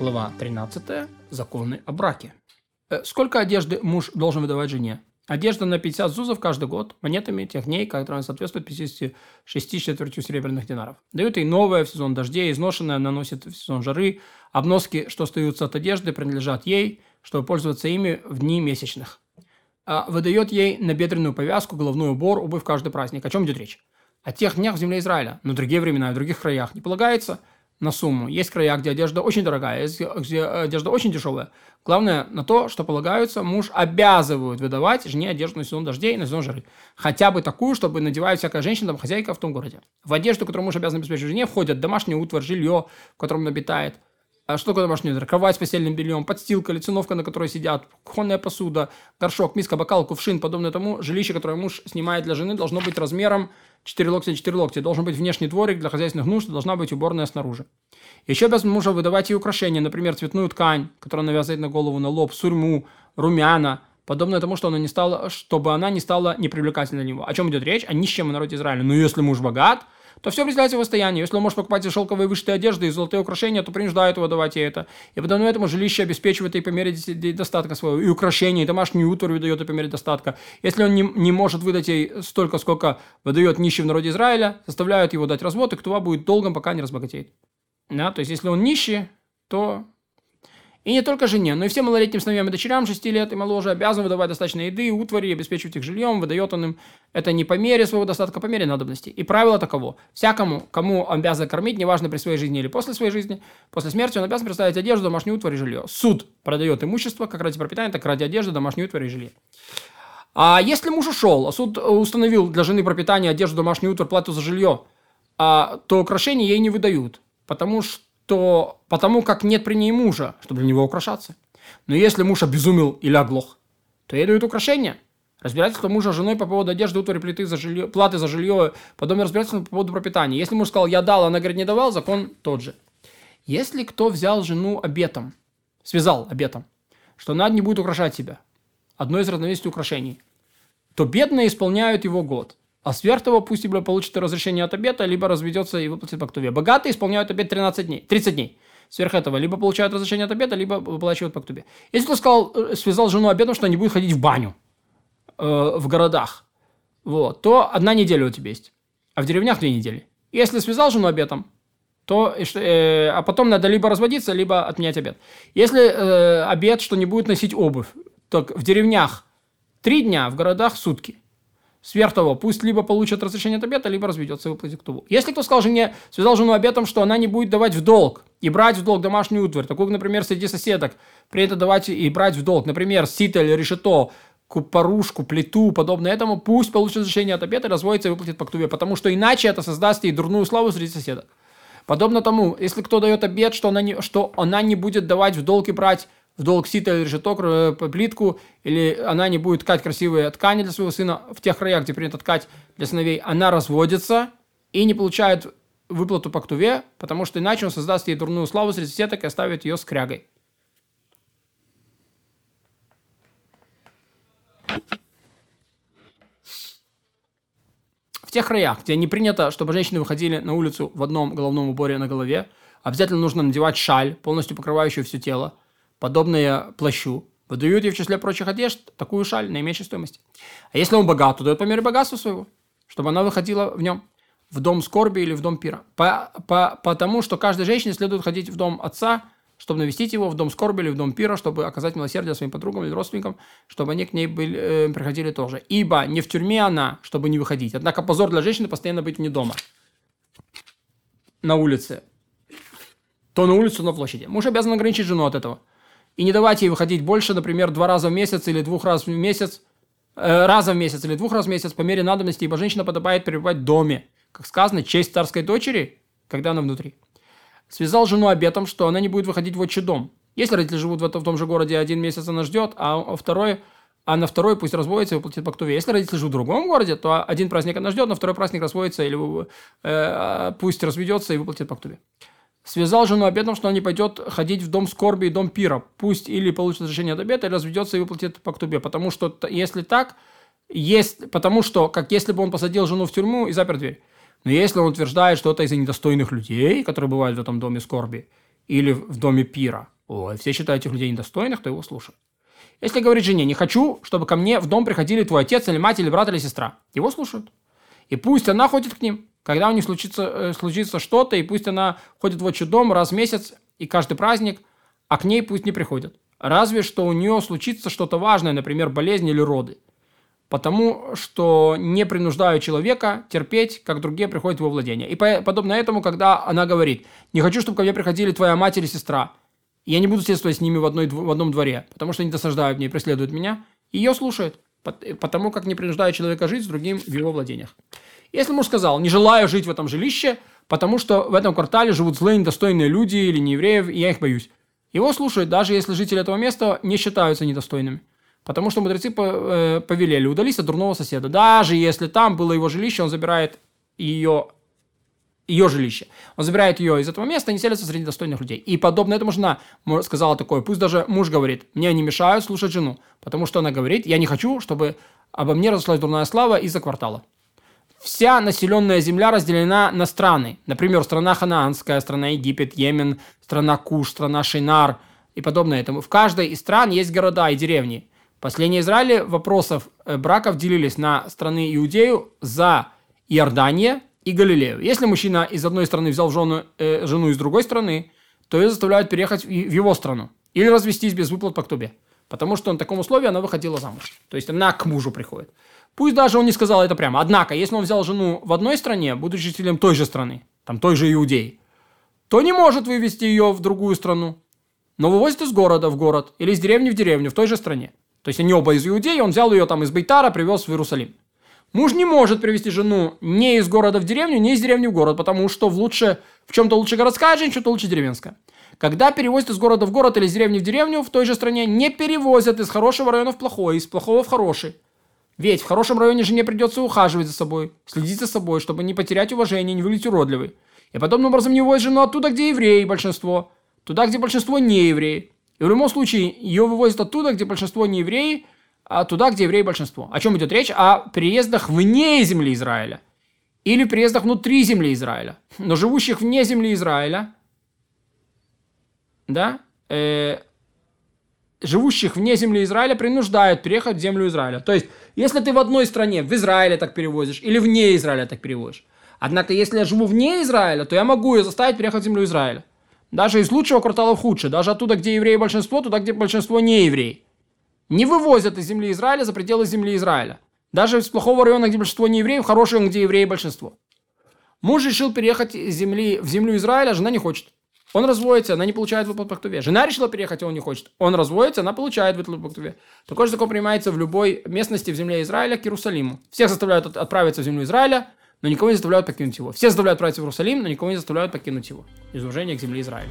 Глава 13. Законы о браке. Э, Сколько одежды муж должен выдавать жене? Одежда на 50 зузов каждый год, монетами тех дней, которые соответствуют 56 четвертью серебряных динаров. Дают ей новое в сезон дождей, изношенное наносит в сезон жары. Обноски, что остаются от одежды, принадлежат ей, чтобы пользоваться ими в дни месячных. А выдает ей набедренную повязку, головной убор, обувь каждый праздник. О чем идет речь? О тех днях в земле Израиля, но другие времена и в других краях не полагается на сумму. Есть края, где одежда очень дорогая, есть где одежда очень дешевая. Главное на то, что полагаются, муж обязывают выдавать жене одежду на сезон дождей и на сезон жары. Хотя бы такую, чтобы надевает всякая женщина, хозяйка в том городе. В одежду, которую муж обязан обеспечить жене, входят домашний утварь, жилье, в котором он обитает, что такое домашний утварь? Кровать с постельным бельем, подстилка или циновка, на которой сидят, кухонная посуда, горшок, миска, бокал, кувшин, подобное тому. Жилище, которое муж снимает для жены, должно быть размером 4 локтя на 4 локтя. Должен быть внешний дворик для хозяйственных нужд, должна быть уборная снаружи. Еще обязан мужа выдавать ей украшения, например, цветную ткань, которую она на голову, на лоб, сурьму, румяна, подобное тому, что она не стала, чтобы она не стала непривлекательной для него. О чем идет речь? О нищем народе Израиля. Но если муж богат, то все определяется его состояние. Если он может покупать и шелковые вышитые одежды и золотые украшения, то принуждает его давать ей это. И потому этому жилище обеспечивает и по мере достатка своего. И украшения, и домашнюю утварь выдает и по мере достатка. Если он не, не может выдать ей столько, сколько выдает нищий в народе Израиля, заставляют его дать развод, и кто будет долгом, пока не разбогатеет. Да, то есть, если он нищий, то и не только жене, но и всем малолетним сыновьям и дочерям 6 лет и моложе обязан выдавать достаточно еды, утвари, обеспечивать их жильем, выдает он им это не по мере своего достатка, а по мере надобности. И правило таково. Всякому, кому обязан кормить, неважно при своей жизни или после своей жизни, после смерти он обязан представить одежду, домашнюю утварь и жилье. Суд продает имущество как ради пропитания, так и ради одежды, домашнюю утварь и жилье. А если муж ушел, а суд установил для жены пропитание, одежду, домашнюю утварь, плату за жилье, а, то украшения ей не выдают, потому что то потому как нет при ней мужа, чтобы для него украшаться. Но если муж обезумел или оглох, то ей дают украшения. Разбирательство мужа с женой по поводу одежды, утвари, плиты за жилье, платы за жилье, подобное разбирательство по поводу пропитания. Если муж сказал «я дал», она говорит «не давал», закон тот же. Если кто взял жену обетом, связал обетом, что она не будет украшать себя, одно из разновесий украшений, то бедные исполняют его год. А сверх того пусть либо получит разрешение от обета, либо разведется и выплатит по ктубе. Богатые исполняют обет 13 дней, 30 дней. Сверх этого либо получают разрешение от обета, либо выплачивают по ктубе. Если кто сказал, э, связал жену обетом, что не будет ходить в баню э, в городах, вот, то одна неделя у тебя есть. А в деревнях две недели. Если связал жену обетом, то, э, а потом надо либо разводиться, либо отменять обед. Если э, обед, что не будет носить обувь, то в деревнях три дня, в городах сутки. Сверх того, пусть либо получит разрешение от обета, либо разведется и выплатит ктубу. Если кто сказал жене, связал жену обетом, что она не будет давать в долг и брать в долг домашнюю утварь, такую, например, среди соседок, при этом давать и брать в долг, например, сито или решето, порушку, плиту, подобное этому, пусть получит разрешение от обета, разводится и выплатит по ктубе, потому что иначе это создаст ей дурную славу среди соседок. Подобно тому, если кто дает обет, что она не, что она не будет давать в долг и брать в долг сито или решеток, э, плитку, или она не будет ткать красивые ткани для своего сына в тех краях, где принято ткать для сыновей, она разводится и не получает выплату по ктуве, потому что иначе он создаст ей дурную славу среди сеток и оставит ее с крягой. В тех краях, где не принято, чтобы женщины выходили на улицу в одном головном уборе на голове, обязательно нужно надевать шаль, полностью покрывающую все тело, подобные плащу, выдают ей в числе прочих одежд такую шаль наименьшей стоимости. А если он богат, то дает по мере богатства своего, чтобы она выходила в нем в дом скорби или в дом пира. По, по, потому что каждой женщине следует ходить в дом отца, чтобы навестить его в дом скорби или в дом пира, чтобы оказать милосердие своим подругам или родственникам, чтобы они к ней были, э, приходили тоже. Ибо не в тюрьме она, чтобы не выходить. Однако позор для женщины постоянно быть вне дома. На улице. То на улицу, то на площади. Муж обязан ограничить жену от этого и не давать ей выходить больше, например, два раза в месяц или двух раз в месяц, э, раза в месяц или двух раз в месяц по мере надобности, ибо женщина подобает пребывать в доме. Как сказано, честь царской дочери, когда она внутри. Связал жену обетом, что она не будет выходить в отчий дом. Если родители живут в, в том же городе, один месяц она ждет, а второй, а на второй пусть разводится и выплатит по ктуве. Если родители живут в другом городе, то один праздник она ждет, на второй праздник разводится или э, пусть разведется и выплатит по ктуве связал жену обетом, что она не пойдет ходить в дом скорби и дом пира. Пусть или получит разрешение от обета, или разведется и выплатит по ктубе. Потому что если так, есть, потому что, как если бы он посадил жену в тюрьму и запер дверь. Но если он утверждает, что это из-за недостойных людей, которые бывают в этом доме скорби, или в доме пира. Ой, все считают этих людей недостойных, кто его слушает. Если говорит жене, не хочу, чтобы ко мне в дом приходили твой отец или мать, или брат, или сестра, его слушают. И пусть она ходит к ним, когда у них случится, э, случится что-то, и пусть она ходит в отчий дом раз в месяц и каждый праздник, а к ней пусть не приходят. Разве что у нее случится что-то важное, например, болезнь или роды. Потому что не принуждаю человека терпеть, как другие приходят в его владение. И подобно этому, когда она говорит, не хочу, чтобы ко мне приходили твоя мать или сестра, я не буду следствовать с ними в, одной, в одном дворе, потому что они досаждают мне и преследуют меня. Ее слушают, потому как не принуждаю человека жить с другим в его владениях. Если муж сказал, не желаю жить в этом жилище, потому что в этом квартале живут злые, недостойные люди или неевреев, и я их боюсь. Его слушают, даже если жители этого места не считаются недостойными. Потому что мудрецы э, повелели, удались от дурного соседа. Даже если там было его жилище, он забирает ее ее жилище. Он забирает ее из этого места и не селится среди достойных людей. И подобно этому жена сказала такое, пусть даже муж говорит, мне не мешают слушать жену, потому что она говорит, я не хочу, чтобы обо мне разошлась дурная слава из-за квартала. Вся населенная земля разделена на страны. Например, страна Ханаанская, страна Египет, Йемен, страна Куш, страна Шинар и подобное этому. В каждой из стран есть города и деревни. Последние Израиле вопросов э, браков делились на страны Иудею за Иордания, и Галилею. Если мужчина из одной страны взял жену, э, жену из другой страны, то ее заставляют переехать в его страну или развестись без выплат по ктубе. Потому что на таком условии она выходила замуж. То есть она к мужу приходит. Пусть даже он не сказал это прямо. Однако, если он взял жену в одной стране, будучи жителем той же страны, там той же Иудеи, то не может вывести ее в другую страну. Но вывозит из города в город или из деревни в деревню в той же стране. То есть они оба из Иудеи, он взял ее там из Бейтара, привез в Иерусалим. Муж не может привести жену не из города в деревню, не из деревни в город, потому что в, лучше, в чем-то лучше городская женщина, в чем-то лучше деревенская. Когда перевозят из города в город или из деревни в деревню, в той же стране не перевозят из хорошего района в плохой, из плохого в хороший. Ведь в хорошем районе жене придется ухаживать за собой, следить за собой, чтобы не потерять уважение, не выглядеть уродливой. И подобным образом не вывозят жену оттуда, где евреи большинство, туда, где большинство не евреи. И в любом случае ее вывозят оттуда, где большинство не евреи, а туда, где евреи большинство. О чем идет речь? О переездах вне земли Израиля. Или переездах внутри земли Израиля. Но живущих вне земли Израиля, да, э, живущих вне земли Израиля принуждают переехать в землю Израиля. То есть, если ты в одной стране, в Израиле так перевозишь, или вне Израиля так перевозишь. Однако, если я живу вне Израиля, то я могу ее заставить переехать в землю Израиля. Даже из лучшего квартала в худший. Даже оттуда, где евреи большинство, туда, где большинство не евреи не вывозят из земли Израиля за пределы земли Израиля. Даже из плохого района, где большинство не евреев, хороший район, где евреи большинство. Муж решил переехать из земли, в землю Израиля, жена не хочет. Он разводится, она не получает выплат по ктуве. Жена решила переехать, а он не хочет. Он разводится, она получает выплат по ктуве. Такой же закон принимается в любой местности в земле Израиля к Иерусалиму. Всех заставляют отправиться в землю Израиля, но никого не заставляют покинуть его. Все заставляют отправиться в Иерусалим, но никого не заставляют покинуть его. Из уважения к земле Израиля.